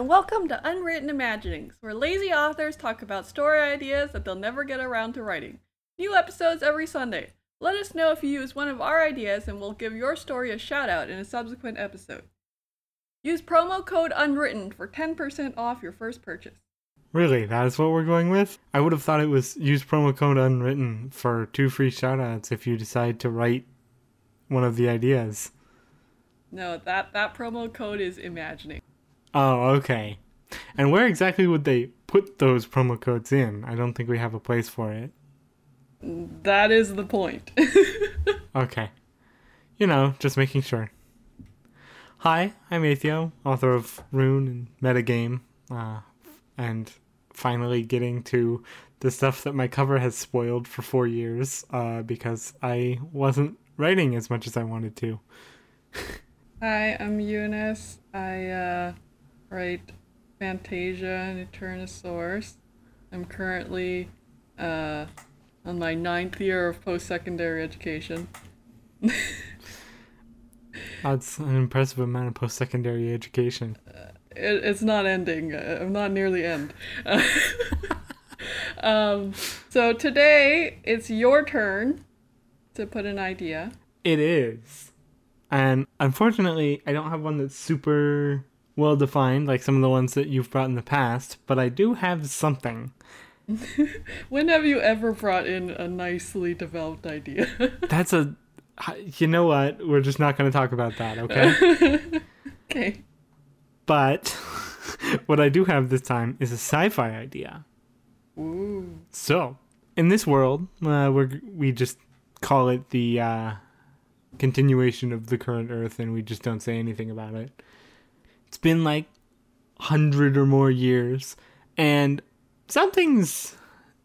and welcome to Unwritten Imaginings, where lazy authors talk about story ideas that they'll never get around to writing. New episodes every Sunday. Let us know if you use one of our ideas, and we'll give your story a shout out in a subsequent episode. Use promo code Unwritten for 10% off your first purchase. Really, that is what we're going with? I would have thought it was use promo code unwritten for two free shoutouts if you decide to write one of the ideas. No, that, that promo code is imagining. Oh, okay. And where exactly would they put those promo codes in? I don't think we have a place for it. That is the point. Okay. You know, just making sure. Hi, I'm Atheo, author of Rune and Metagame, uh, and finally getting to the stuff that my cover has spoiled for four years uh, because I wasn't writing as much as I wanted to. Hi, I'm Eunice. I uh, write Fantasia and Eternosaurus. I'm currently uh, on my ninth year of post secondary education. That's an impressive amount of post secondary education. It, it's not ending. Uh, I'm not near the end. um, so today it's your turn to put an idea. It is. And unfortunately, I don't have one that's super well defined like some of the ones that you've brought in the past, but I do have something. When have you ever brought in a nicely developed idea? That's a. You know what? We're just not going to talk about that, okay? okay. but what I do have this time is a sci fi idea. Ooh. So, in this world, uh, we're, we just call it the uh, continuation of the current Earth and we just don't say anything about it. It's been like 100 or more years, and something's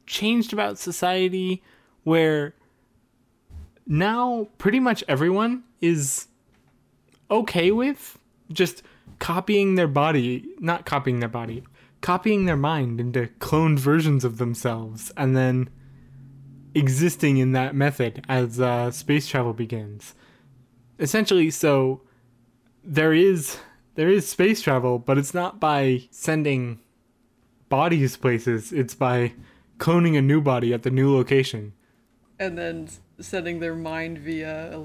changed about society where now pretty much everyone is okay with just copying their body, not copying their body, copying their mind into cloned versions of themselves and then existing in that method as uh, space travel begins. Essentially, so there is there is space travel, but it's not by sending bodies places. It's by cloning a new body at the new location. And then sending their mind via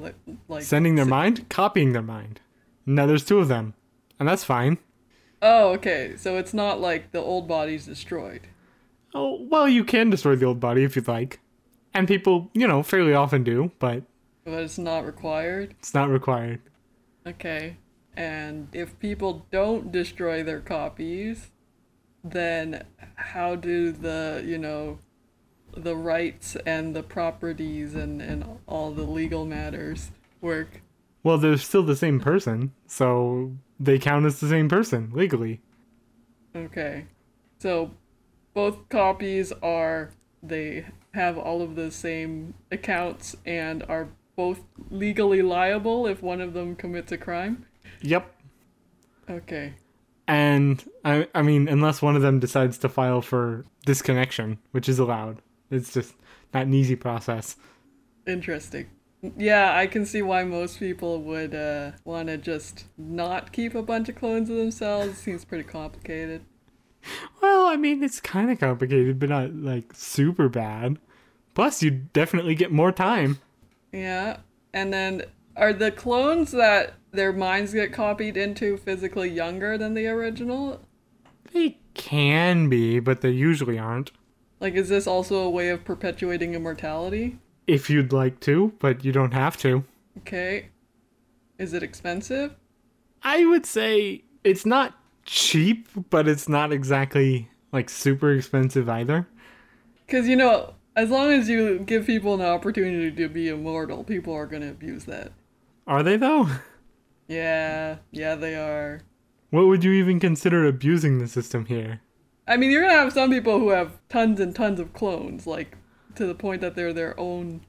like Sending their mind, copying their mind. Now there's two of them, and that's fine. Oh, okay. So it's not like the old body's destroyed. Oh, well, you can destroy the old body if you'd like. And people, you know, fairly often do, but But it's not required. it's not required. Okay. And if people don't destroy their copies, then how do the, you know, the rights and the properties and, and all the legal matters work? Well, they're still the same person, so they count as the same person legally. Okay. So both copies are they have all of the same accounts and are both legally liable if one of them commits a crime? Yep. Okay. And I, I mean, unless one of them decides to file for disconnection, which is allowed, it's just not an easy process. Interesting. Yeah, I can see why most people would uh, want to just not keep a bunch of clones of themselves. Seems pretty complicated. Well, I mean, it's kind of complicated, but not like super bad. Plus, you definitely get more time. Yeah. And then are the clones that their minds get copied into physically younger than the original? They can be, but they usually aren't. Like, is this also a way of perpetuating immortality? If you'd like to, but you don't have to. Okay. Is it expensive? I would say it's not cheap, but it's not exactly like super expensive either. Because, you know, as long as you give people an opportunity to be immortal, people are going to abuse that. Are they though? Yeah, yeah, they are. What would you even consider abusing the system here? I mean, you're to have some people who have tons and tons of clones, like, to the point that they're their own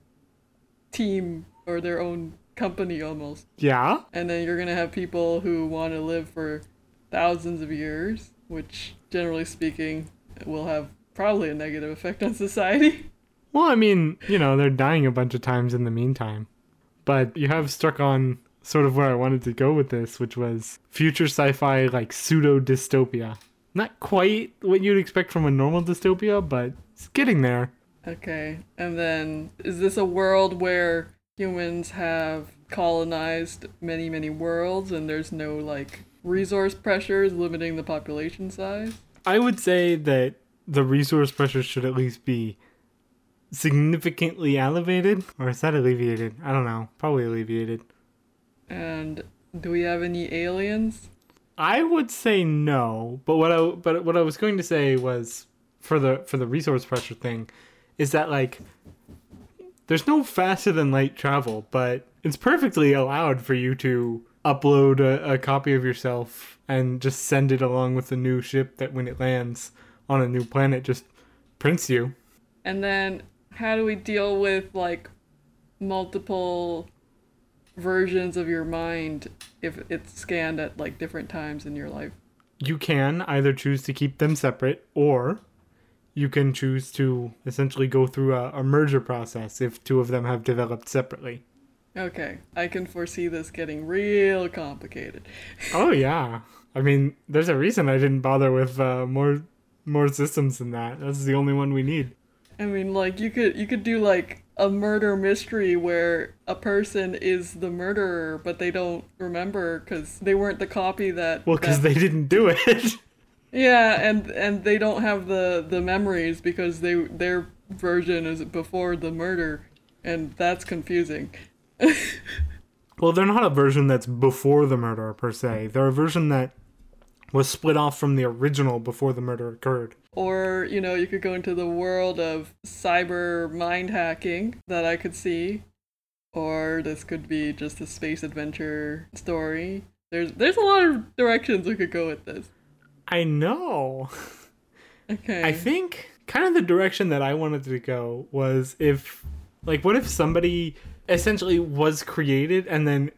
team or their own company almost. Yeah? And then you're to have people who want to live for thousands of years, which, generally speaking, will have probably a negative effect on society. Well, I mean, you know, they're dying a bunch of times in the meantime. But you have struck on sort of where I wanted to go with this, which was future sci-fi like pseudo dystopia. Not quite what you'd expect from a normal dystopia, but it's getting there. Okay. And then is this a world where humans have colonized many, many worlds and there's no like resource pressures limiting the population size? I would say that the resource pressure should at least be significantly elevated, or is that alleviated? I don't know. Probably alleviated. And do we have any aliens? I would say no, but what I but what I was going to say was for the for the resource pressure thing is that like there's no faster than light travel, but it's perfectly allowed for you to upload a, a copy of yourself and just send it along with the new ship that when it lands on a new planet just prints you. And then how do we deal with like multiple versions of your mind if it's scanned at like different times in your life? You can either choose to keep them separate or you can choose to essentially go through a, a merger process if two of them have developed separately. Okay, I can foresee this getting real complicated. Oh yeah. I mean, there's a reason I didn't bother with uh, more more systems than that. That's the only one we need. I mean, like you could you could do like a murder mystery where a person is the murderer, but they don't remember because they weren't the copy that. Well, because they didn't do it. Yeah, and and they don't have the the memories because they their version is before the murder, and that's confusing. well, they're not a version that's before the murder per se. They're a version that was split off from the original before the murder occurred. Or, you know, you could go into the world of cyber mind hacking that I could see. Or this could be just a space adventure story. There's there's a lot of directions we could go with this. I know. Okay. I think kind of the direction that I wanted to go was if, like, what if somebody essentially was created and then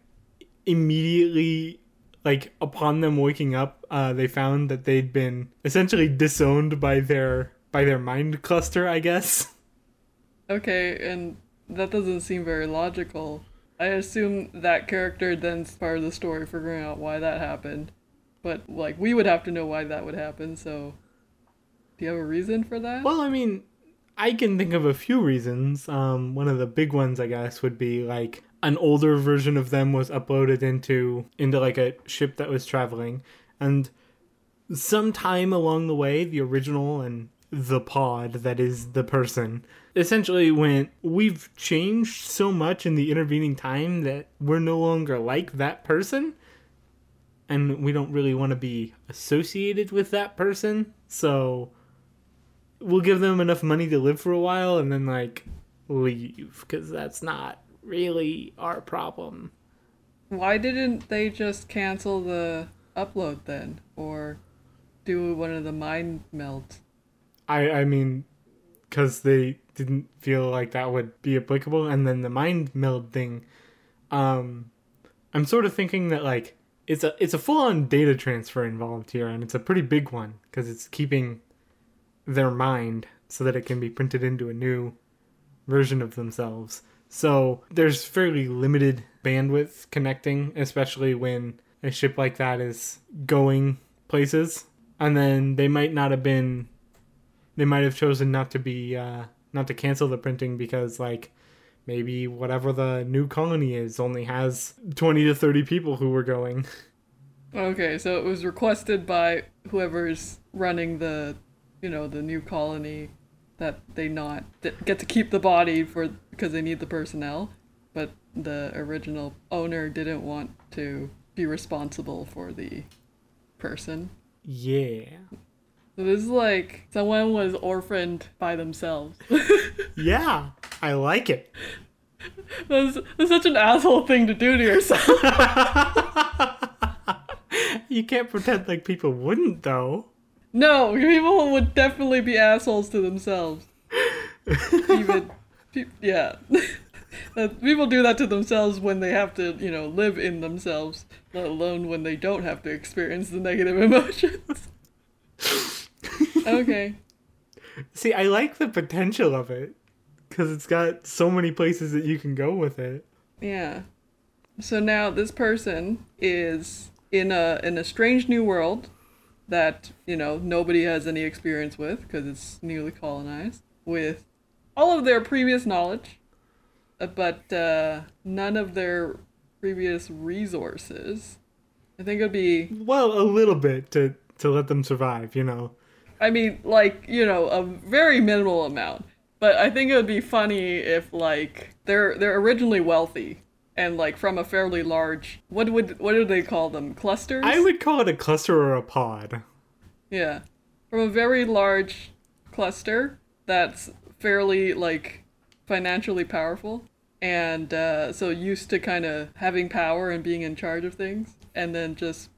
immediately, like, upon them waking up, uh, they found that they'd been essentially disowned by their by their mind cluster, I guess. Okay, and that doesn't seem very logical. I assume that character then's part of the story figuring out why that happened. But like we would have to know why that would happen, so do you have a reason for that? Well, I mean, I can think of a few reasons. Um, one of the big ones, I guess, would be like an older version of them was uploaded into into like a ship that was traveling, and sometime along the way, the original and the pod that is the person essentially went we've changed so much in the intervening time that we're no longer like that person and we don't really want to be associated with that person so we'll give them enough money to live for a while and then like leave because that's not really our problem Why didn't they just cancel the upload then? Or do one of the mind melds? i i mean because they didn't feel like that would be applicable and then the mind meld thing um i'm sort of thinking that like it's a it's a full-on data transfer involved here and it's a pretty big one because it's keeping their mind so that it can be printed into a new version of themselves so there's fairly limited bandwidth connecting especially when a ship like that is going places. And then they might not have been they might have chosen not to be uh, not to cancel the printing because like maybe whatever the new colony is only has 20 to 30 people who were going. Okay, so it was requested by whoever's running the, you know, the new colony that they not get to keep the body for because they need the personnel, but the original owner didn't want to be responsible for the person. yeah So this is like someone was orphaned by themselves. yeah i like it that's, that's such an asshole thing to do to yourself. you can't pretend like people wouldn't though No, people would definitely be assholes to themselves. Even, yeah. People do that to themselves when they have to, you know, live in themselves, let alone when they don't have to experience the negative emotions. okay. see i like the potential of it because it's got so many places that you can go with it Yeah. So now this person is in a in a strange new world that you know nobody has any experience with because it's newly colonized with all of their previous knowledge, uh, but uh, none of their previous resources. I think it'd be Well, a little bit to to let them survive, you know. I mean, like, you know, a very minimal amount. But I think it would be funny if like they're they're originally wealthy and like from a fairly large what would what do they call them? Clusters? I would call it a cluster or a pod. Yeah. From a very large cluster that's fairly like financially powerful and uh, so used to kind of having power and being in charge of things and then just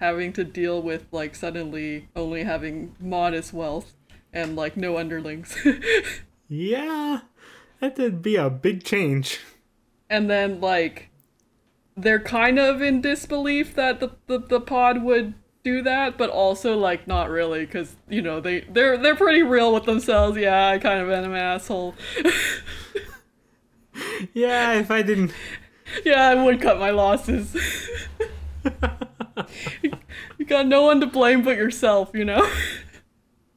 having to deal with like suddenly only having modest wealth and like no underlings. Yeah, that'd be a big change. and then like they're kind of in disbelief that the, the, the pod would do that but also like not really because you know they they're they're pretty real with themselves. Yeah i kind of am an asshole. Yeah, if I didn't. yeah i would cut my losses. You got no one to blame but yourself you know?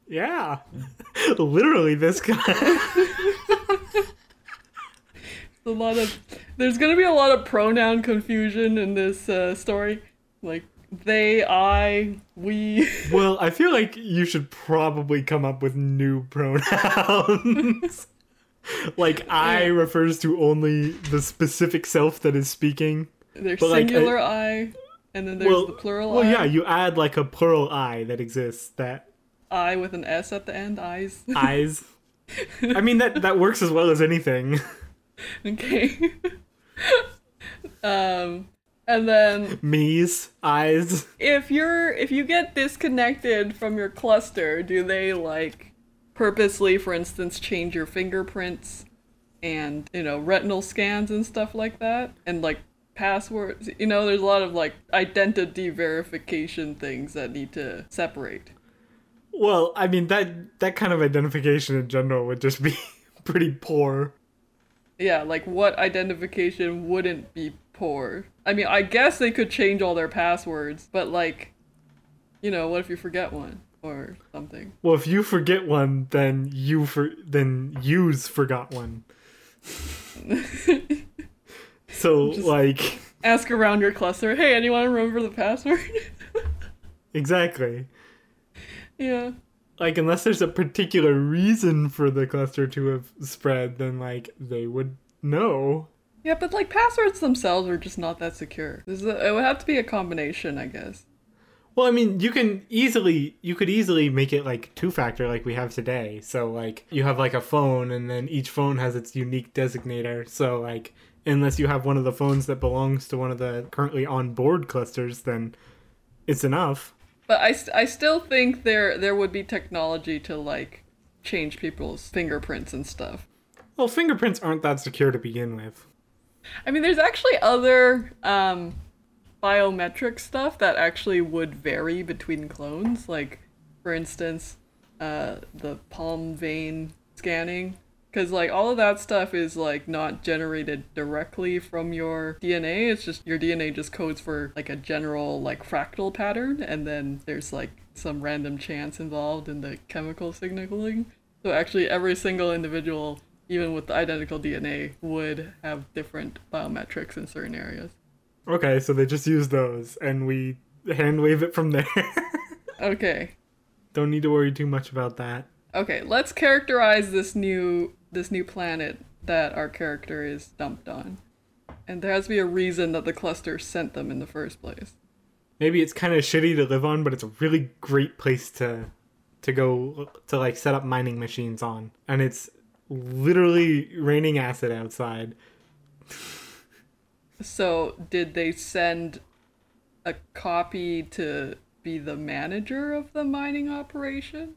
Yeah, literally this guy. a lot of there's gonna be a lot of pronoun confusion in this uh, story. Like they i we well, I feel like you should probably come up with new pronouns. like I refers to only the specific self that is speaking. there's But, like, singular i and then there's well, the plural well, I. Well, yeah, you add like a plural I that exists that I with an S at the end, eyes. eyes. I mean that that works as well as anything. okay. um and then Me's eyes. if you're if you get disconnected from your cluster, do they like purposely for instance change your fingerprints and you know retinal scans and stuff like that and like passwords you know there's a lot of like identity verification things that need to separate Well, I mean that that kind of identification in general would just be pretty poor. Yeah, like what identification wouldn't be poor? I mean, I guess they could change all their passwords, but like, you know, what if you forget one or something? Well, if you forget one, then you for then you's forgot one. So Just- like Ask around your cluster, hey, anyone remember the password? exactly. yeah. Like unless there's a particular reason for the cluster to have spread, then like they would know. Yeah, but like passwords themselves are just not that secure. This is a, it would have to be a combination, I guess. Well, I mean, you can easily you could easily make it like two factor like we have today. So like you have like a phone and then each phone has its unique designator. So like unless you have one of the phones that belongs to one of the currently on board clusters, then it's enough. But I, I still think there there would be technology to like change people's fingerprints and stuff. Well, fingerprints aren't that secure to begin with. I mean, there's actually other um, biometric stuff that actually would vary between clones. Like, for instance, uh, the palm vein scanning. Because, like, all of that stuff is, like, not generated directly from your DNA. It's just your DNA just codes for, like, a general, like, fractal pattern. And then there's, like, some random chance involved in the chemical signaling. So, actually, every single individual even with the identical DNA, would have different biometrics in certain areas. Okay, so they just use those and we hand wave it from there. Okay. Don't need to worry too much about that. Okay, let's characterize this new this new planet that our character is dumped on. And there has to be a reason that the cluster sent them in the first place. Maybe it's kind of shitty to live on, but it's a really great place to to go to like set up mining machines on. And it's literally raining acid outside. So, did they send a copy to be the manager of the mining operation?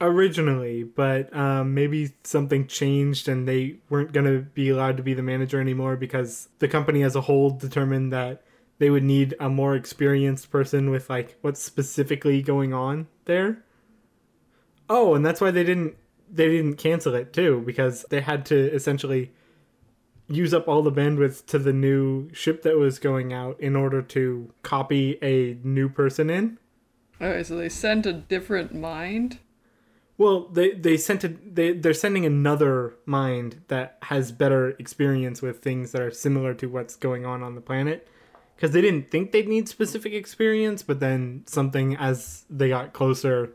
originally, but um, maybe something changed and they weren't going to be allowed to be the manager anymore because the company as a whole determined that they would need a more experienced person with like what's specifically going on there. Oh, and that's why they didn't they didn't cancel it too because they had to essentially use up all the bandwidth to the new ship that was going out in order to copy a new person in. Okay, so they sent a different mind. Well, they they sent a, they they're sending another mind that has better experience with things that are similar to what's going on on the planet. Because they didn't think they'd need specific experience, but then something as they got closer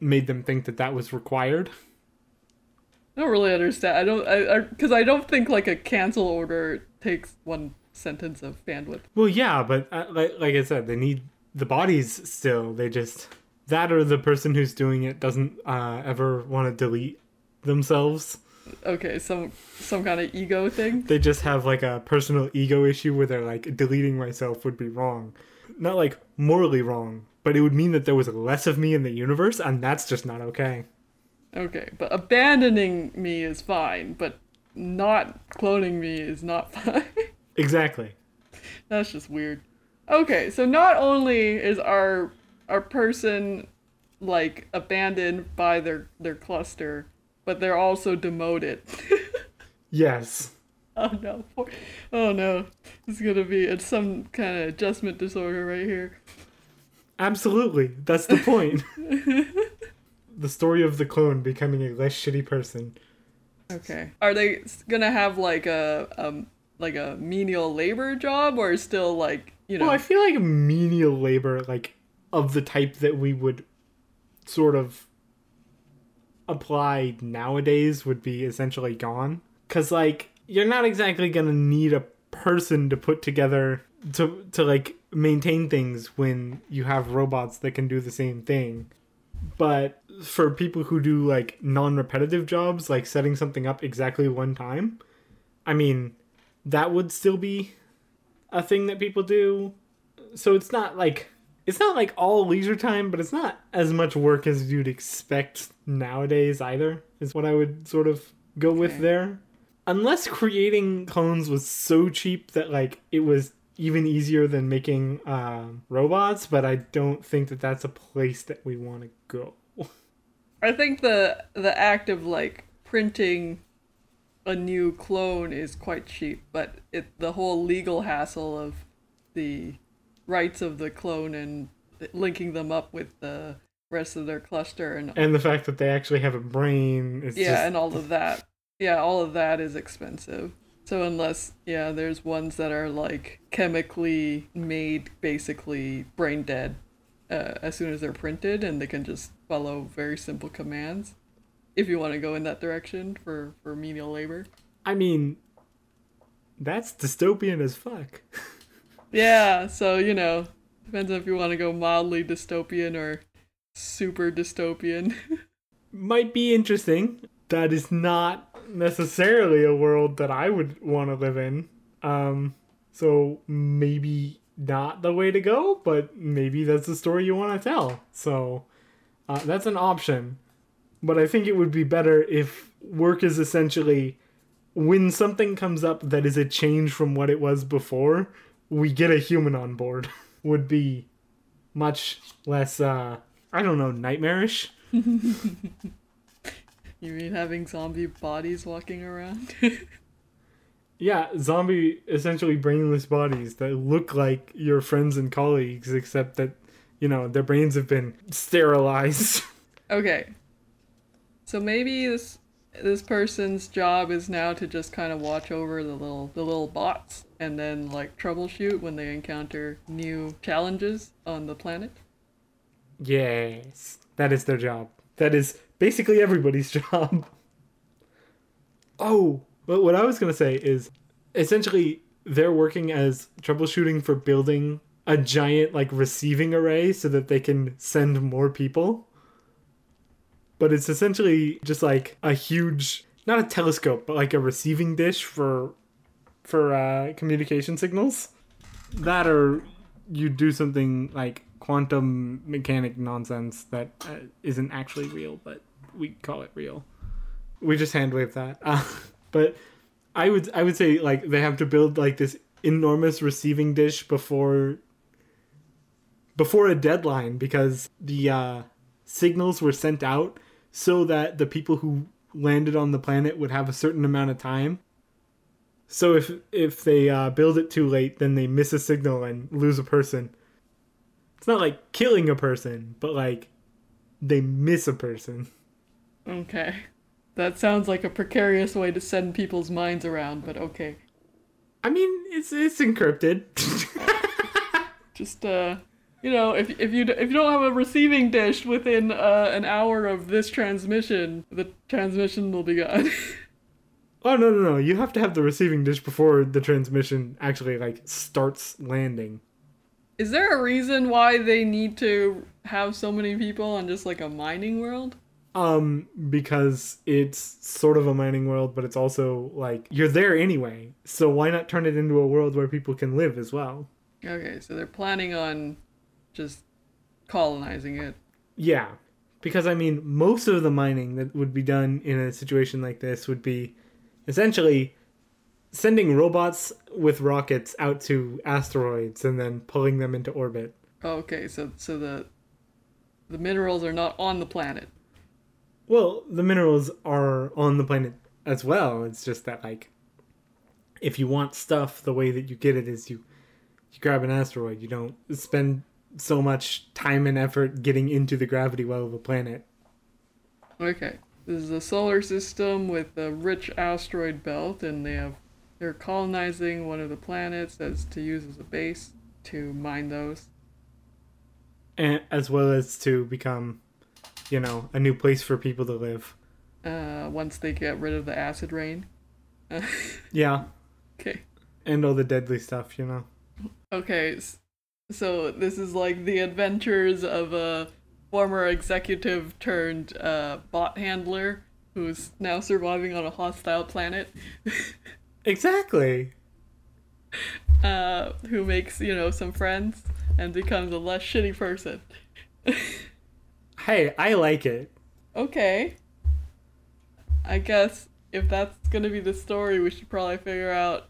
made them think that that was required. I don't really understand. I don't, I, because I, I, don't think like a cancel order takes one sentence of bandwidth. Well, yeah, but uh, like like I said, they need the bodies still. They just that or the person who's doing it doesn't uh, ever want to delete themselves. Okay, some some kind of ego thing. They just have like a personal ego issue where they're like deleting myself would be wrong, not like morally wrong, but it would mean that there was less of me in the universe, and that's just not okay. Okay, but abandoning me is fine, but not cloning me is not fine. exactly. That's just weird. Okay, so not only is our our person like abandoned by their their cluster, but they're also demoted. yes. Oh no. Oh no. It's gonna be it's some kind of adjustment disorder right here. Absolutely. That's the point. the story of the clone becoming a less shitty person. Okay. Are they gonna have like a um like a menial labor job or still like you know? Well, I feel like menial labor, like of the type that we would sort of apply nowadays, would be essentially gone. Cause like you're not exactly gonna need a person to put together to to like maintain things when you have robots that can do the same thing. But for people who do like non-repetitive jobs like setting something up exactly one time i mean that would still be a thing that people do so it's not like it's not like all leisure time but it's not as much work as you'd expect nowadays either is what i would sort of go okay. with there unless creating clones was so cheap that like it was even easier than making uh, robots but i don't think that that's a place that we want to go. I think the the act of like printing a new clone is quite cheap, but it the whole legal hassle of the rights of the clone and linking them up with the rest of their cluster and and the fact that they actually have a brain is yeah just... and all of that yeah all of that is expensive. So unless yeah there's ones that are like chemically made basically brain dead uh, as soon as they're printed and they can just follow very simple commands if you want to go in that direction for for menial labor. I mean that's dystopian as fuck. Yeah so you know depends on if you want to go mildly dystopian or super dystopian. Might be interesting that is not necessarily a world that i would want to live in um so maybe not the way to go, but maybe that's the story you want to tell. So uh, that's an option. But I think it would be better if work is essentially when something comes up that is a change from what it was before, we get a human on board. would be much less, uh, I don't know, nightmarish. you mean having zombie bodies walking around? Yeah, zombie essentially brainless bodies that look like your friends and colleagues, except that, you know, their brains have been sterilized. okay. So maybe this this person's job is now to just kind of watch over the little the little bots and then like troubleshoot when they encounter new challenges on the planet. Yes. That is their job. That is basically everybody's job. Oh, but what I was gonna say is, essentially, they're working as troubleshooting for building a giant like receiving array so that they can send more people. But it's essentially just like a huge, not a telescope, but like a receiving dish for for uh, communication signals. That or you do something like quantum mechanic nonsense that uh, not actually real, but we call it real. We just hand wave that. Uh, But I would I would say like they have to build like this enormous receiving dish before before a deadline because the uh, signals were sent out so that the people who landed on the planet would have a certain amount of time So if if they uh, build it too late, then they miss a signal and lose a person. It's not like killing a person, but like they miss a person. Okay. That sounds like a precarious way to send people's minds around, but okay. I mean, it's it's encrypted. Just uh, you know, if if you if you don't have a receiving dish within uh, an hour of this transmission, the transmission will be gone. oh no no no! You have to have the receiving dish before the transmission actually like starts landing. Is there a reason why they need to have so many people on just like a mining world? Um, because it's sort of a mining world, but it's also like you're there anyway. So why not turn it into a world where people can live as well? Okay, so they're planning on just colonizing it. Yeah, because I mean, most of the mining that would be done in a situation like this would be essentially sending robots with rockets out to asteroids and then pulling them into orbit. Okay, so so the the minerals are not on the planet. Well, the minerals are on the planet as well. It's just that like if you want stuff, the way that you get it is you you grab an asteroid. You don't spend so much time and effort getting into the gravity well of a planet. Okay. This is a solar system with a rich asteroid belt and they have they're colonizing one of the planets as to use as a base to mine those. And as well as to become you know, a new place for people to live. Uh, once they get rid of the acid rain. yeah. Okay. And all the deadly stuff, you know. Okay, so this is like the adventures of a former executive turned uh, bot handler who's now surviving on a hostile planet. exactly. Uh, who makes you know some friends and becomes a less shitty person. Hey, I like it. Okay. I guess if that's gonna be the story, we should probably figure out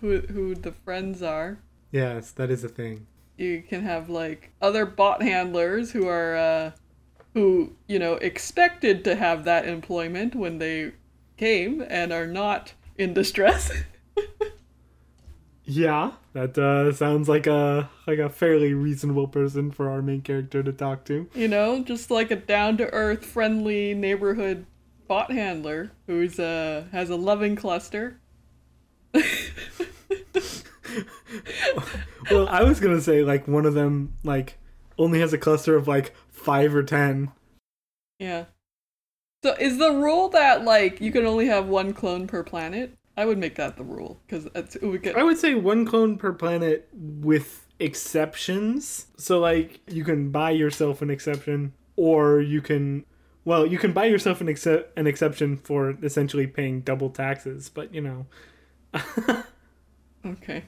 who who the friends are. Yes, that is a thing. You can have like other bot handlers who are uh who, you know, expected to have that employment when they came and are not in distress. Yeah, that uh, sounds like a like a fairly reasonable person for our main character to talk to. You know, just like a down to earth, friendly neighborhood bot handler who's uh has a loving cluster. well, I was gonna say like one of them like only has a cluster of like five or ten. Yeah. So is the rule that like you can only have one clone per planet? I would make that the rule because it would get. I would say one clone per planet with exceptions. So like you can buy yourself an exception, or you can, well, you can buy yourself an except an exception for essentially paying double taxes. But you know. okay.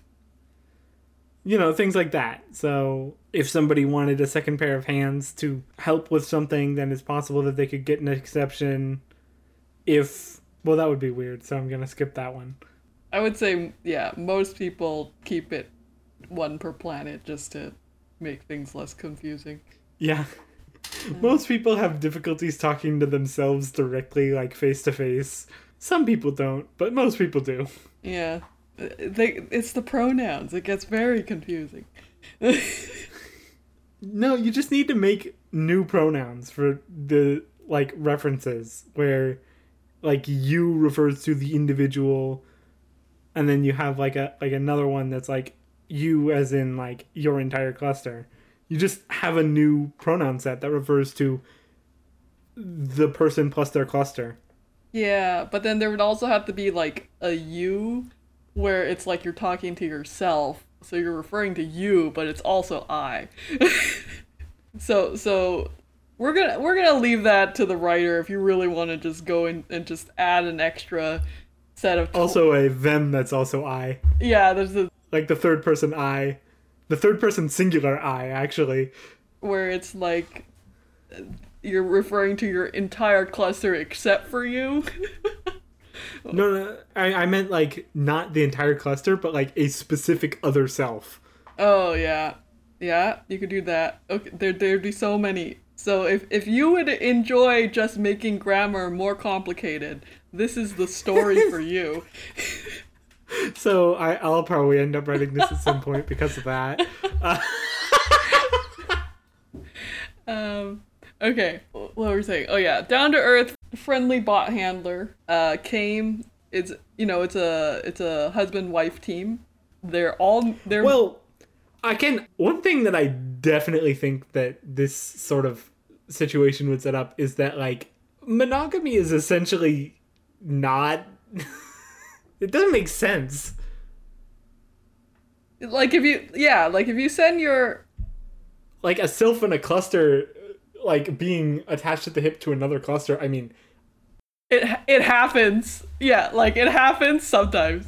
You know things like that. So if somebody wanted a second pair of hands to help with something, then it's possible that they could get an exception. If well, that would be weird, so I'm gonna skip that one. I would say, yeah, most people keep it one per planet just to make things less confusing. Yeah. most people have difficulties talking to themselves directly, like face to face. Some people don't, but most people do. Yeah. They, it's the pronouns. It gets very confusing. no, you just need to make new pronouns for the like references where like you refers to the individual and then you have like a like another one that's like you as in like your entire cluster. You just have a new pronoun set that refers to the person plus their cluster. Yeah but then there would also have to be like a you where it's like you're talking to yourself. So you're referring to you but it's also i. So so we're gonna we're gonna leave that to the writer if you really want to just go in and just add an extra set of. also a them that's also I. Yeah, there's a like the third person I, the third person singular I actually. Where it's like you're referring to your entire cluster except for you. no, no, I, I meant like not the entire cluster, but like a specific other self. Oh yeah, yeah, you could do that. Okay, there there'd be so many so if, if you would enjoy just making grammar more complicated, this is the story for you. So I, I'll probably end up writing this at some point because of that. Uh, Um, okay, what were we saying? Oh yeah, down to earth, friendly bot handler. Uh, came. It's you know it's a it's a husband wife team. They're all they're well, I can. One thing that I definitely think that this sort of situation would set up is that like monogamy is essentially not. it doesn't make sense. like if you yeah like if you send your Like a sylph and a cluster, like being attached at the hip to another cluster. I mean, it it happens yeah like it happens sometimes.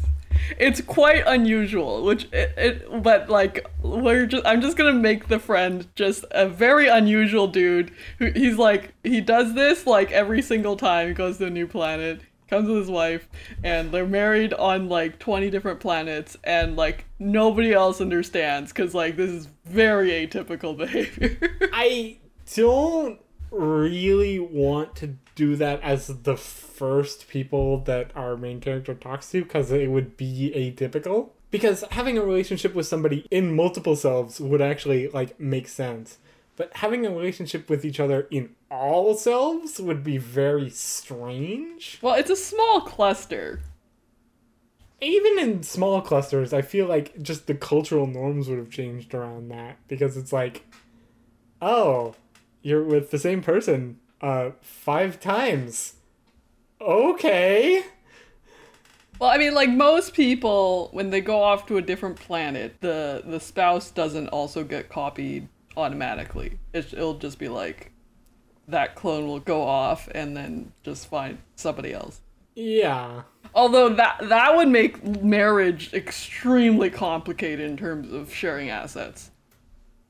It's quite unusual, which it, it but like we're just I'm just gonna make the friend just a very unusual dude who he's like he does this like every single time he goes to a new planet, comes with his wife, and they're married on like 20 different planets, and like nobody else understands because like this is very atypical behavior. I don't really want to do that as the first people that our main character talks to because it would be atypical. Because having a relationship with somebody in multiple selves would actually like make sense. But having a relationship with each other in all selves would be very strange. well, it's a small cluster. Even in small clusters, I feel like just the cultural norms would have changed around that because it's like, oh, you're with the same person uh five times. Okay. Well, I mean, like most people, when they go off to a different planet, the the spouse doesn't also get copied automatically. It, it'll just be like that clone will go off and then just find somebody else. Yeah. Although that that would make marriage extremely complicated in terms of sharing assets.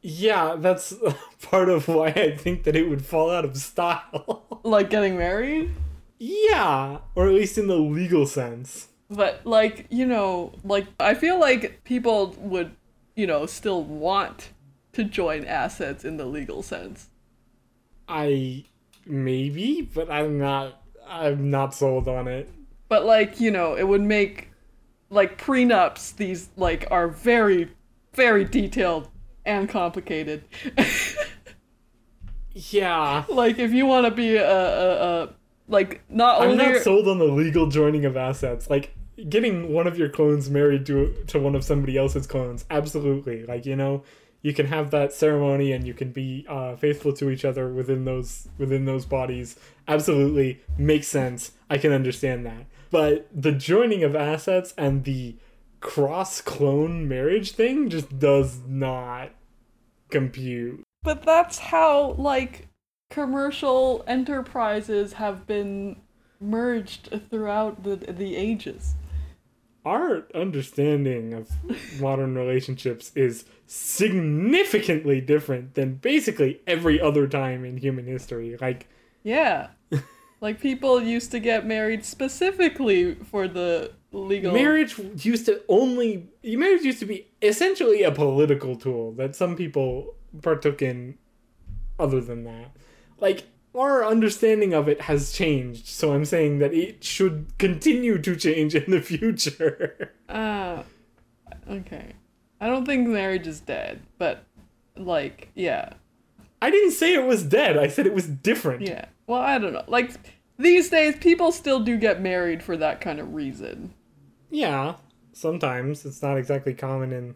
Yeah, that's part of why I think that it would fall out of style. Like getting married, yeah, or at least in the legal sense. but like you know, like I feel like people would you know still want to join assets in the legal sense. I maybe, but I'm not I'm not sold on it. but like you know it would make like prenups these like are very very detailed and complicated Yeah. like if you want to be a, a, a like not I'm only not sold on the legal joining of assets. Like getting one of your clones married to to one of somebody else's clones. Absolutely. Like, you know, you can have that ceremony and you can be uh, faithful to each other within those within those bodies. Absolutely makes sense. I can understand that. But the joining of assets and the cross clone marriage thing just does not compute. but that's how like commercial enterprises have been merged throughout the the ages our understanding of modern relationships is significantly different than basically every other time in human history. Like, yeah like people used to get married specifically for the legal marriage used to only marriage used to be essentially a political tool that some people partook in other than that. Like our understanding of it has changed, so I'm saying that it should continue to change in the future. Ah, okay. I don't think marriage is dead, but like, yeah, I didn't say it was dead. I said it was different. yeah. Well, I don't know. Like these days, people still do get married for that kind of reason. Yeah, sometimes it's not exactly common in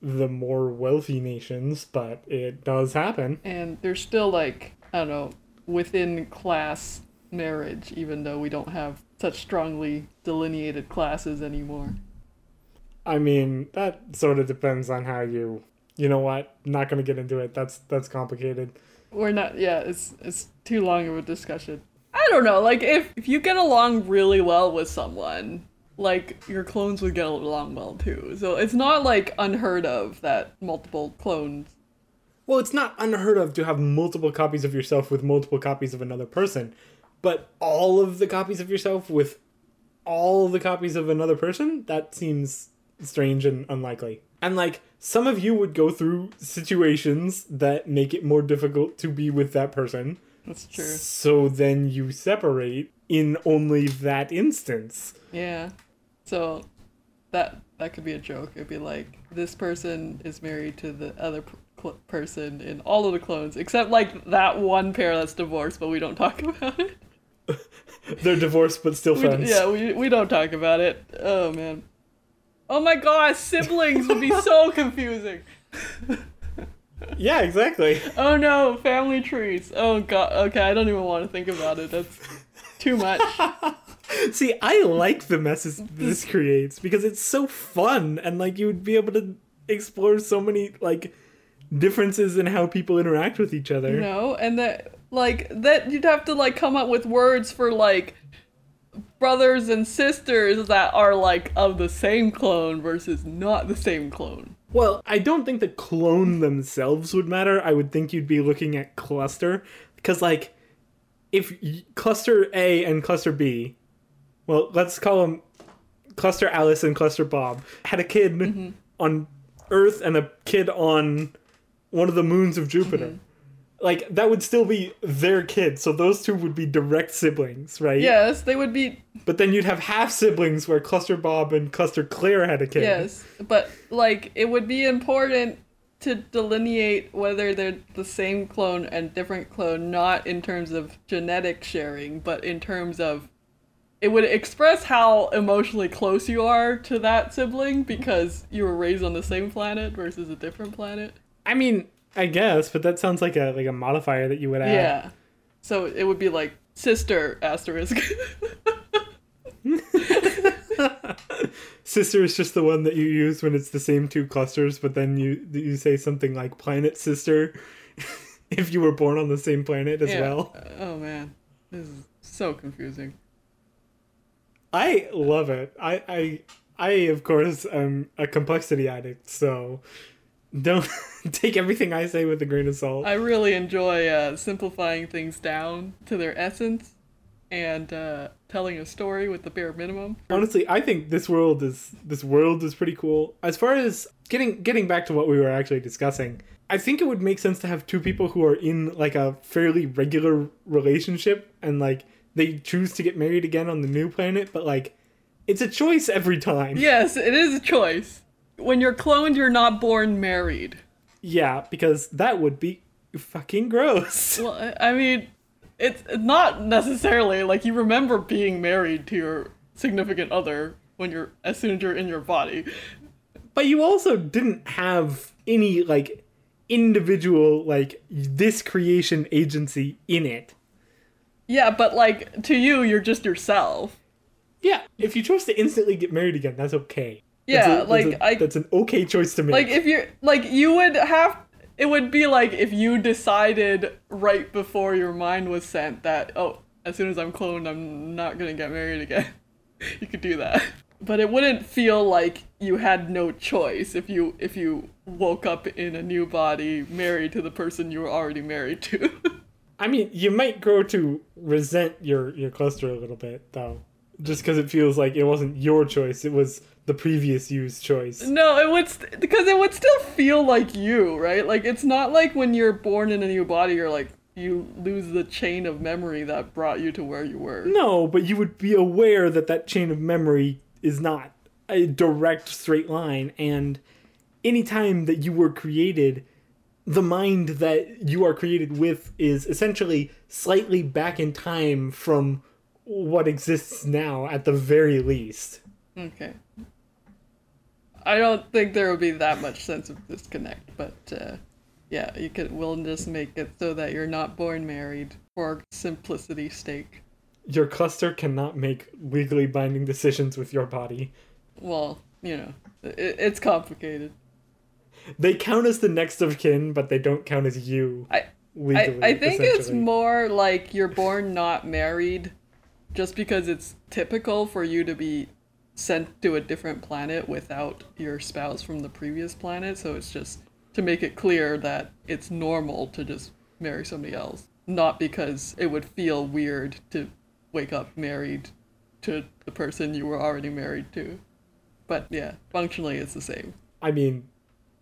the more wealthy nations, but it does happen. and there's still like I don't know within class marriage, even though we don't have such strongly delineated classes anymore. I mean, that sort of depends on how you. You know what? Not gonna get into it. That's that's complicated. We're not. Yeah, it's it's too long of a discussion. I don't know. Like if if you get along really well with someone, like your clones would get along well too. So it's not like unheard of that multiple clones. Well, it's not unheard of to have multiple copies of yourself with multiple copies of another person, but all of the copies of yourself with all the copies of another person? That seems strange and unlikely. And like some of you would go through situations that make it more difficult to be with that person. That's true. So then you separate in only that instance. Yeah. So that that could be a joke. It'd be like this person is married to the other cl- person in all of the clones, except like that one pair that's divorced, but we don't talk about it. They're divorced but still We, friends. yeah, we we don't talk about it. Oh man. Oh my gosh, siblings would be so confusing. Yeah, exactly. Oh no, family trees. Oh god. Okay, I don't even want to think about it. That's too much. See, I like the messes this creates because it's so fun and like you would be able to explore so many like differences in how people interact with each other. No, and that like that you'd have to like come up with words for like brothers and sisters that are like of the same clone versus not the same clone. Well, I don't think the clone themselves would matter. I would think you'd be looking at cluster because like if y- cluster A and cluster B, well, let's call them cluster Alice and cluster Bob had a kid mm-hmm. on Earth and a kid on one of the moons of Jupiter. Mm-hmm. Like that would still be their kid, so those two would be direct siblings, right? Yes, they would be But then you'd have half siblings where Cluster Bob and Cluster Claire had a kid. yes, but like it would be important to delineate whether they're the same clone and different clone not in terms of genetic sharing, but in terms of it would express how emotionally close you are to that sibling because you were raised on the same planet versus a different planet. I mean, I guess, but that sounds like a like a modifier that you would add. Yeah. So it would be like sister asterisk. Sister is just the one that you use when it's the same two clusters, but then you you say something like planet sister if you were born on the same planet as Yeah. well. Uh, oh man. This is so confusing. I love it. I I I of course am a complexity addict, so don't take everything I say with a grain of salt. I really enjoy uh, simplifying things down to their essence and uh, telling a story with the bare minimum. Honestly, I think this world is this world is pretty cool. As far as getting getting back to what we were actually discussing, I think it would make sense to have two people who are in like a fairly regular relationship and like they choose to get married again on the new planet, but like it's a choice every time. Yes, it is a choice. When you're cloned, you're not born married. Yeah, because that would be fucking gross. Well, I- mean, it's not necessarily like you remember being married to your significant other when you're as soon as you're in your body. But you also didn't have any like individual like this creation agency in it. Yeah, but like to you, you're just yourself. Yeah, if you chose to instantly get married again, that's okay. Yeah, That's a- that's like, a- I- that's an okay choice to make. Like if you're like you would have it would be like if you decided right before your mind was sent that oh as soon as I'm cloned I'm not gonna get married again. you could do that. But it wouldn't feel like you had no choice if you if you woke up in a new body married to the person you were already married to. I mean, you might grow to resent your your cluster a little bit though, just because it feels like it wasn't your choice; it was the previous you's choice. no, it would st- because it would still feel like you, right? Like it's not like when you're born in a new body you're like you lose the chain of memory that brought you to where you were. No, but you would be aware that that chain of memory is not a direct straight line, and anytime that you were created, the mind that you are created with is essentially slightly back in time from what exists now, at the very least. Okay. I don't think there would be that much sense of disconnect, but uh, yeah, you could. We'll just make it so that you're not born married for simplicity's sake. Your cluster cannot make legally binding decisions with your body. Well, you know, it, it's complicated. They count as the next of kin, but they don't count as you I I, legally. I think it's more like you're born not married, just because it's typical for you to be sent to a different planet without your spouse from the previous planet. So it's just to make it clear that it's normal to just marry somebody else, not because it would feel weird to wake up married to the person you were already married to. But yeah, functionally it's the same. I mean,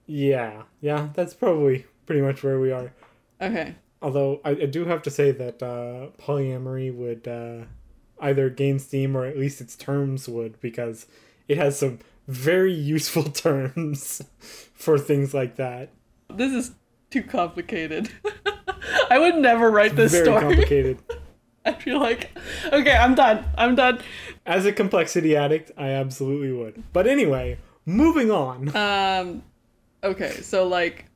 yeah, yeah, that's probably pretty much where we are. Okay. Although I, I do have to say that uh, polyamory would uh, either gain steam or at least its terms would because it has some very useful terms for things like that. This is too complicated. I would never write this very story. complicated. I feel like okay, I'm done. I'm done. As a complexity addict, I absolutely would. But anyway, moving on. Um okay, so like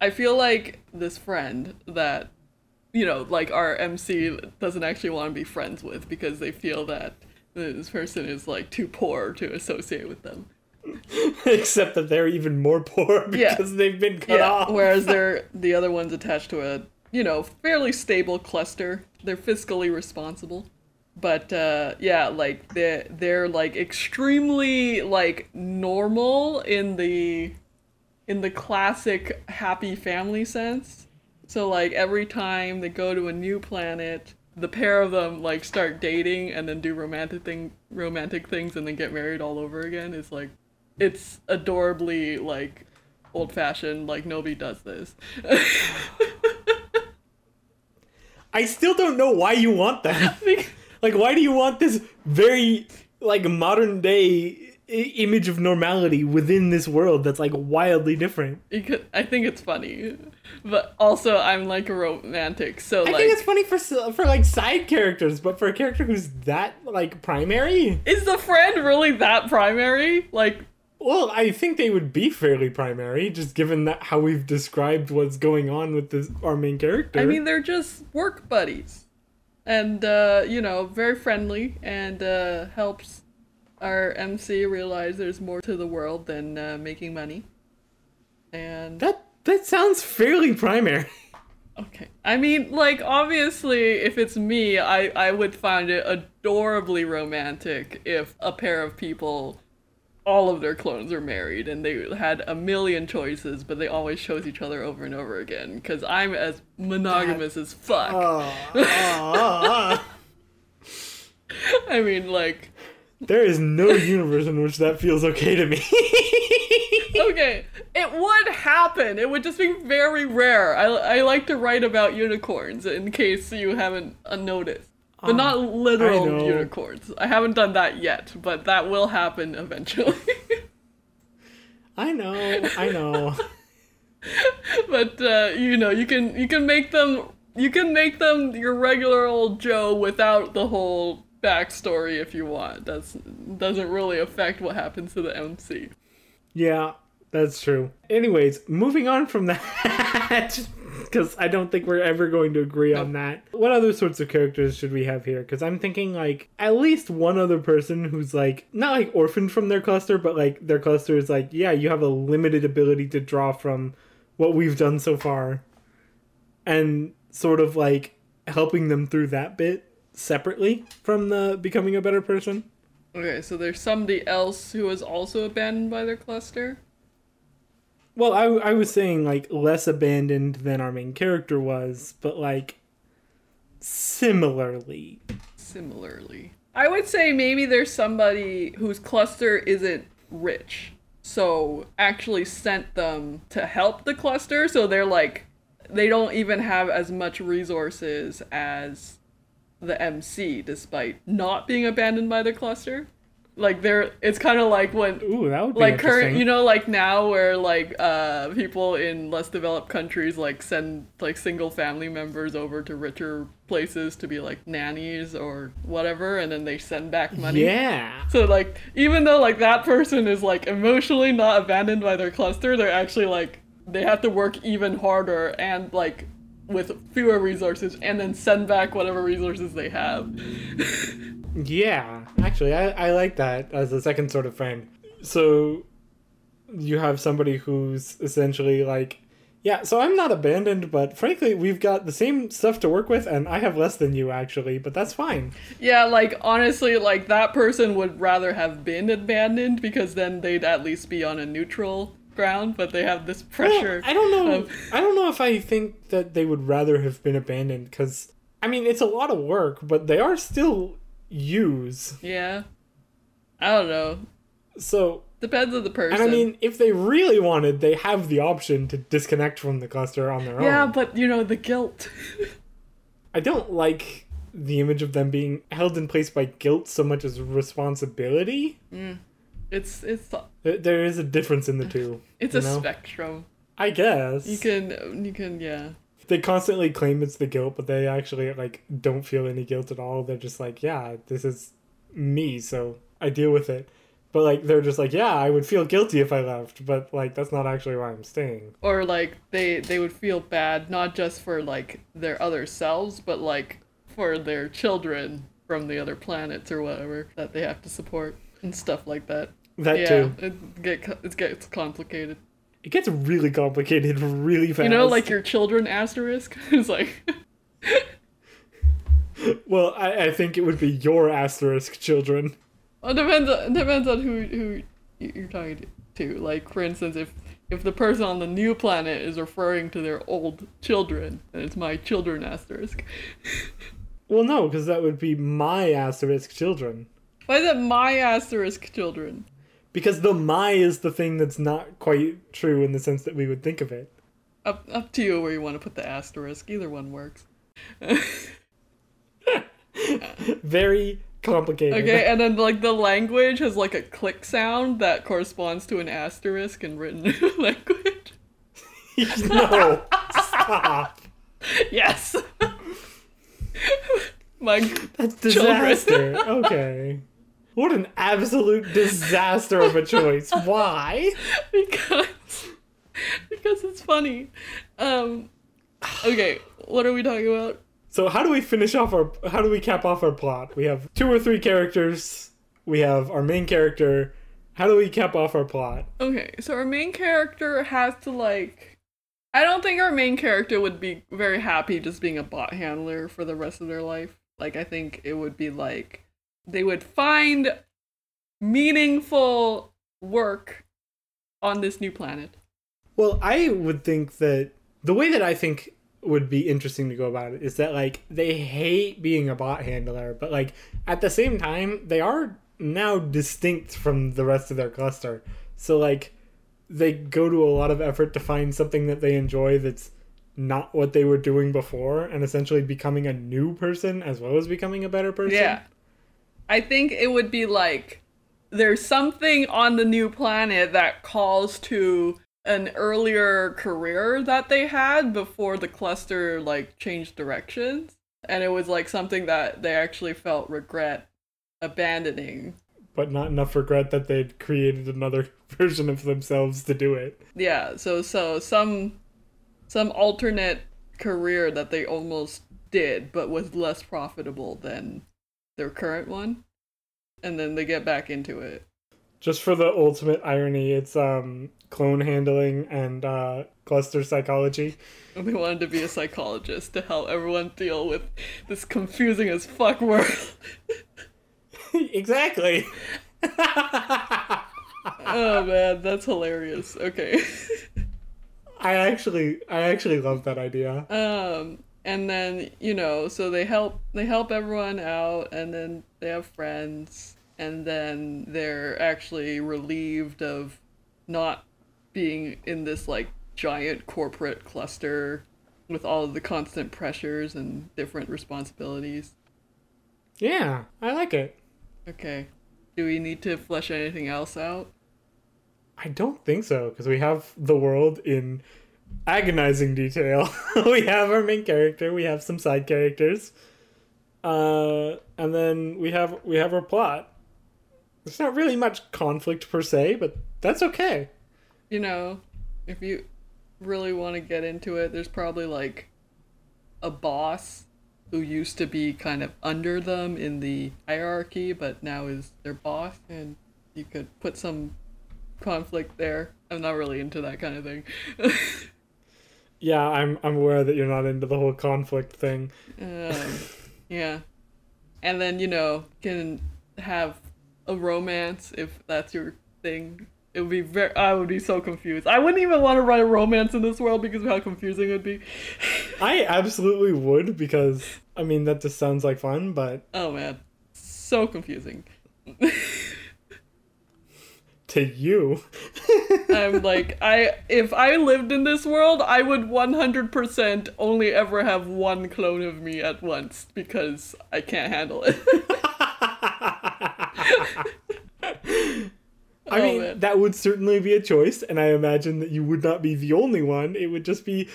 I feel like this friend that you know, like our MC doesn't actually want to be friends with because they feel that this person is like too poor to associate with them. Except that they're even more poor Yeah. because they've been cut off. Whereas they're the other one's attached to a you know fairly stable cluster. They're fiscally responsible, but uh, yeah, like they they're like extremely like normal in the in the classic happy family sense. So like every time they go to a new planet, the pair of them like start dating and then do romantic thing romantic things and then get married all over again. It's like it's adorably like old fashioned, like nobody does this. I still don't know why you want that. like, why do you want this very, like, modern day I- image of normality within this world that's, like, wildly different? because I think it's funny. But also I'm like a romantic, so I like think it's funny for, for, like, side characters, but for a character who's that, like, primary? is the friend really that primary? Like Well, I think they would be fairly primary, just given that how we've described what's going on with this our main character. I mean they're just work buddies. And uh, you know, very friendly and uh, helps our MC realize there's more to the world than uh, making money. And that that sounds fairly primary. Okay. I mean, like, obviously, if it's me, I, I would find it adorably romantic if a pair of people, all of their clones are married and they had a million choices, but they always chose each other over and over again. Because I'm as monogamous as fuck. Oh, oh, oh. I mean, like, There is no universe in which that feels okay to me. okay, it would happen. It would just be very rare. I, I like to write about unicorns in case you haven't uh, noticed. But not literal know. unicorns. I haven't done that yet, but that will happen eventually. I know, I know. but uh, you know, you can you can make them you can make them your regular old Joe without the whole backstory if you want. That's doesn't really affect what happens to the MC. Yeah, that's true. Anyways, moving on from that, because I don't think we're ever going to agree on that. What other sorts of characters should we have here? Because I'm thinking like at least one other person who's like not like orphaned from their cluster, but like their cluster is like, yeah, you have a limited ability to draw from what we've done so far, and sort of like helping them through that bit separately from the becoming a better person. Okay, so there's somebody else who was also abandoned by their cluster. Well, I, I was saying like less abandoned than our main character was, but like similarly. Similarly, I would say maybe there's somebody whose cluster isn't rich, so actually sent them to help the cluster. So they're like, they don't even have as much resources as the MC, despite not being abandoned by the cluster. Like they're, it's kind of like when Ooh, that would be like current you know like now where like uh people in less developed countries like send like single family members over to richer places to be like nannies or whatever and then they send back money Yeah. so like even though like that person is like emotionally not abandoned by their cluster they're actually like they have to work even harder and like with fewer resources and then send back whatever resources they have Yeah. Actually, I, I like that as a second sort of friend. So you have somebody who's essentially like, yeah, so I'm not abandoned, but frankly, we've got the same stuff to work with, and I have less than you actually, but that's fine. Yeah, like honestly, like that person would rather have been abandoned because then they'd at least be on a neutral ground, but they have this pressure. I don't know. of- I don't know if I think that they would rather have been abandoned because I mean it's a lot of work, but they are still use. yeah. I don't know. So Depends on the person. and I mean, if they really wanted, they have the option to disconnect from the cluster on their yeah, own. Yeah, but you know the guilt. I don't like the image of them being held in place by guilt so much as responsibility. Mm. It's it's There- is a difference in the two. it's a know? spectrum. I guess. You can you can yeah. they constantly claim it's the guilt, but they actually like don't feel any guilt at all. They're just like, yeah, this is me, so I deal with it. But like they're just like, yeah, I would feel guilty if I left, but like that's not actually why I'm staying. Or like they they would feel bad not just for like their other selves, but like for their children from the other planets or whatever that they have to support and stuff like that. That yeah, too. it get it gets complicated. It gets really complicated really fast. You know, like your children asterisk. it's like Well, I, I think it would be your asterisk children. Well, it depends. On, it depends on who who you're talking to. Like, for instance, if if the person on the new planet is referring to their old children, then it's my children asterisk. Well, no, because that would be my asterisk children. Why is it my asterisk children? Because the my is the thing that's not quite true in the sense that we would think of it. Up up to you where you want to put the asterisk. Either one works. Very complicated. Okay, and then like the language has like a click sound that corresponds to an asterisk in written language. no, stop. Yes. my That's disaster. okay. What an absolute disaster of a choice. Why? because because it's funny. Um okay, what are we talking about? So how do we finish off our how do we cap off our plot? We have two or three characters. We have our main character. How do we cap off our plot? Okay, so our main character has to like I don't think our main character would be very happy just being a bot handler for the rest of their life. Like I think it would be like they would find meaningful work on this new planet. Well, I would think that the way that I think would be interesting to go about it is that like they hate being a bot handler, but like at the same time they are now distinct from the rest of their cluster. So like they go to a lot of effort to find something that they enjoy that's not what they were doing before and essentially becoming a new person as well as becoming a better person. Yeah. I think it would be like there's something on the new planet that calls to an earlier career that they had before the cluster like changed directions and it was like something that they actually felt regret abandoning. But not enough regret that they'd created another version of themselves to do it. Yeah, so so some some alternate career that they almost did but was less profitable than their current one and then they get back into it. just for the ultimate irony, it's um clone handling and uh cluster psychology. And they wanted to be a psychologist to help everyone deal with this confusing as fuck world. exactly. oh man, that's hilarious. Okay. I actually I actually love that idea. um and then, you know, so they help they help everyone out and then they have friends and then they're actually relieved of not being in this like giant corporate cluster with all of the constant pressures and different responsibilities. Yeah, I like it. Okay. Do we need to flesh anything else out? I don't think so because we have the world in agonizing detail. we have our main character, we have some side characters. Uh and then we have we have our plot. There's not really much conflict per se, but that's okay. You know, if you really want to get into it, there's probably like a boss who used to be kind of under them in the hierarchy, but now is their boss, and you could put some conflict there. I'm not really into that kind of thing. Yeah, I'm I'm aware that you're not into the whole conflict thing. um, yeah. And then, you know, can have a romance if that's your thing. It would be very. I would be so confused. I wouldn't even want to write a romance in this world because of how confusing it would be. I absolutely would because I mean that just sounds like fun, but Oh man, so confusing. to you, I'm like, I if I lived in this world, I would 100% only ever have one clone of me at once because I can't handle it. I Oh, mean, man. that would certainly be a choice, and I imagine that you would not be the only one. It would just be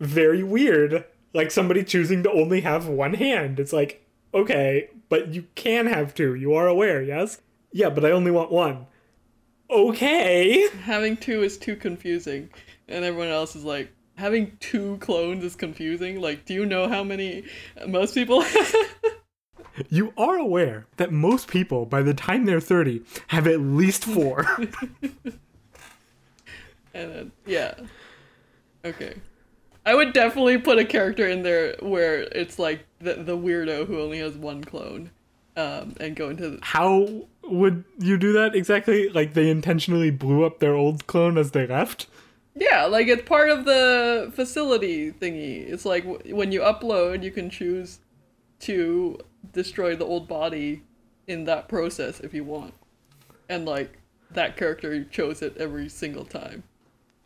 very weird. Like somebody choosing to only have one hand. It's like, okay, but you can have two. You are aware, yes? Yeah, but I only want one. Okay. having two is too confusing, and everyone else is like, having two clones is confusing. Like, do you know how many most people? You are aware that most people, by the time they're 30, have at least four. and then yeah, okay. I would definitely put a character in there where it's like the the weirdo who only has one clone, um, and go into the, How would you do that exactly? Like they intentionally blew up their old clone as they left? Yeah, like it's part of the facility thingy. It's like w- when you upload, you can choose to destroy the old body in that process if you want. And like that character chose it every single time.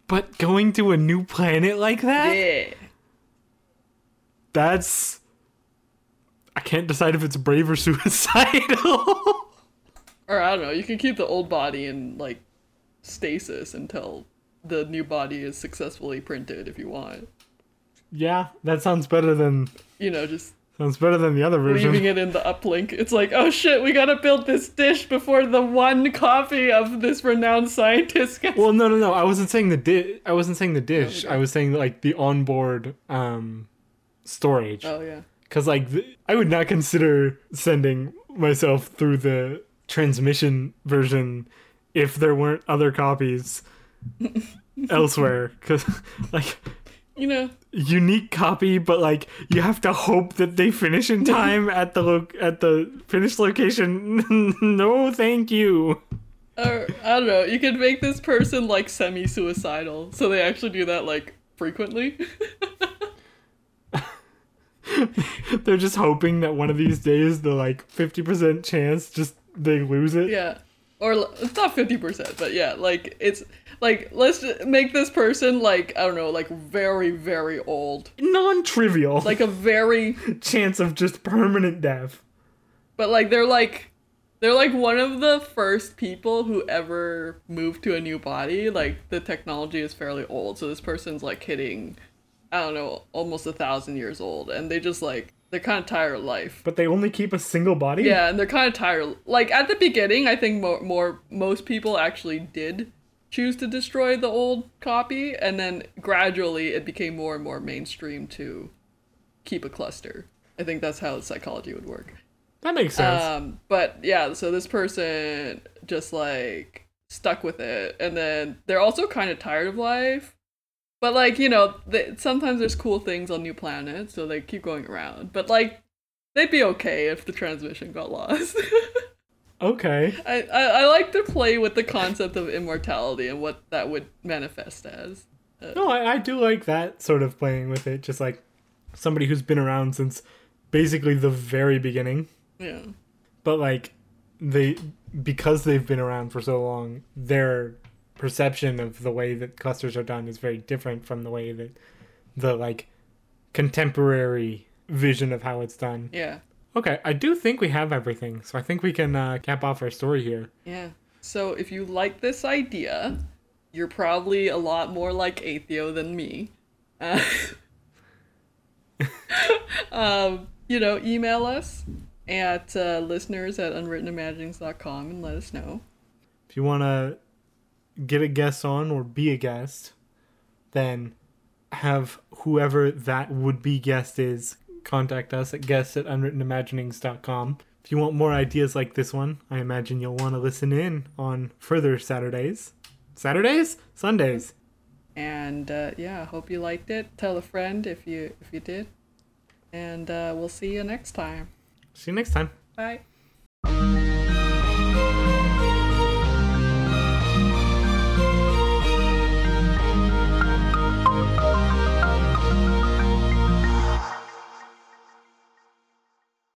But going to a new planet like that? Yeah. That's. I can't decide if it's brave or suicidal. Or I don't know, you can keep the old body in like stasis until the new body is successfully printed if you want. yeah, that sounds better than You know, just sounds better than the other version. leaving it in the uplink. It's like, oh shit, we gotta build this dish before the one copy of this renowned scientist gets. Well, no, no, no. I wasn't saying the di- I wasn't saying the dish. Okay. I was saying like the onboard um storage. oh yeah. Cuz like th- I would not consider sending myself through the transmission version if there weren't other copies elsewhere cuz like You know, unique copy but like you have to hope that they finish in time at the lo- at the finished location. no, thank you. or I don't know. You could make this person like semi-suicidal, so they actually do that like frequently. They're just hoping that one of these days the like 50% chance just they lose it. yeah, or it's not fifty percent, but yeah, like it's like let's make this person like I don't know, like very very old, Non-trivial. like a very chance of just permanent death. But like they're like they're like one of the first people who ever moved to a new body. Like the technology is fairly old, so this person's like hitting I don't know, almost a thousand years old, and they just like they're kind of tired of life. But they only keep a single body? Yeah, and they're kind of tired. Like at the beginning, I think more more most people actually did choose to destroy the old copy, and then gradually it became more and more mainstream to keep a cluster. I think that's how psychology would work. That makes sense. Um, but yeah, so this person just like stuck with it, and then they're also kind of tired of life. But like you know, they, sometimes there's cool things on new planets, so they keep going around. But like, they'd be okay if the transmission got lost. okay. I, I I like to play with the concept of immortality and what that would manifest as. Uh, no, I, I do like that sort of playing with it. Just like somebody who's been around since basically the very beginning. Yeah. But like they because they've been around for so long, their perception of the way that clusters are done is very different from the way that the like contemporary vision of how it's done. Yeah. Okay, I do think we have everything, so I think we can uh, cap off our story here. Yeah. So if you like this idea, you're probably a lot more like Atheo than me. Uh, um, you know, email us at uh, listeners at unwrittenimaginings.com and let us know. If you want to get a guest on or be a guest, then have whoever that would be guest is contact us at guests at unwrittenimaginings.com. If you want more ideas like this one, I imagine you'll want to listen in on further Saturdays. Saturdays? Sundays. And uh, yeah, hope you liked it. Tell a friend if you if you did. And uh, we'll see you next time. See you next time. Bye.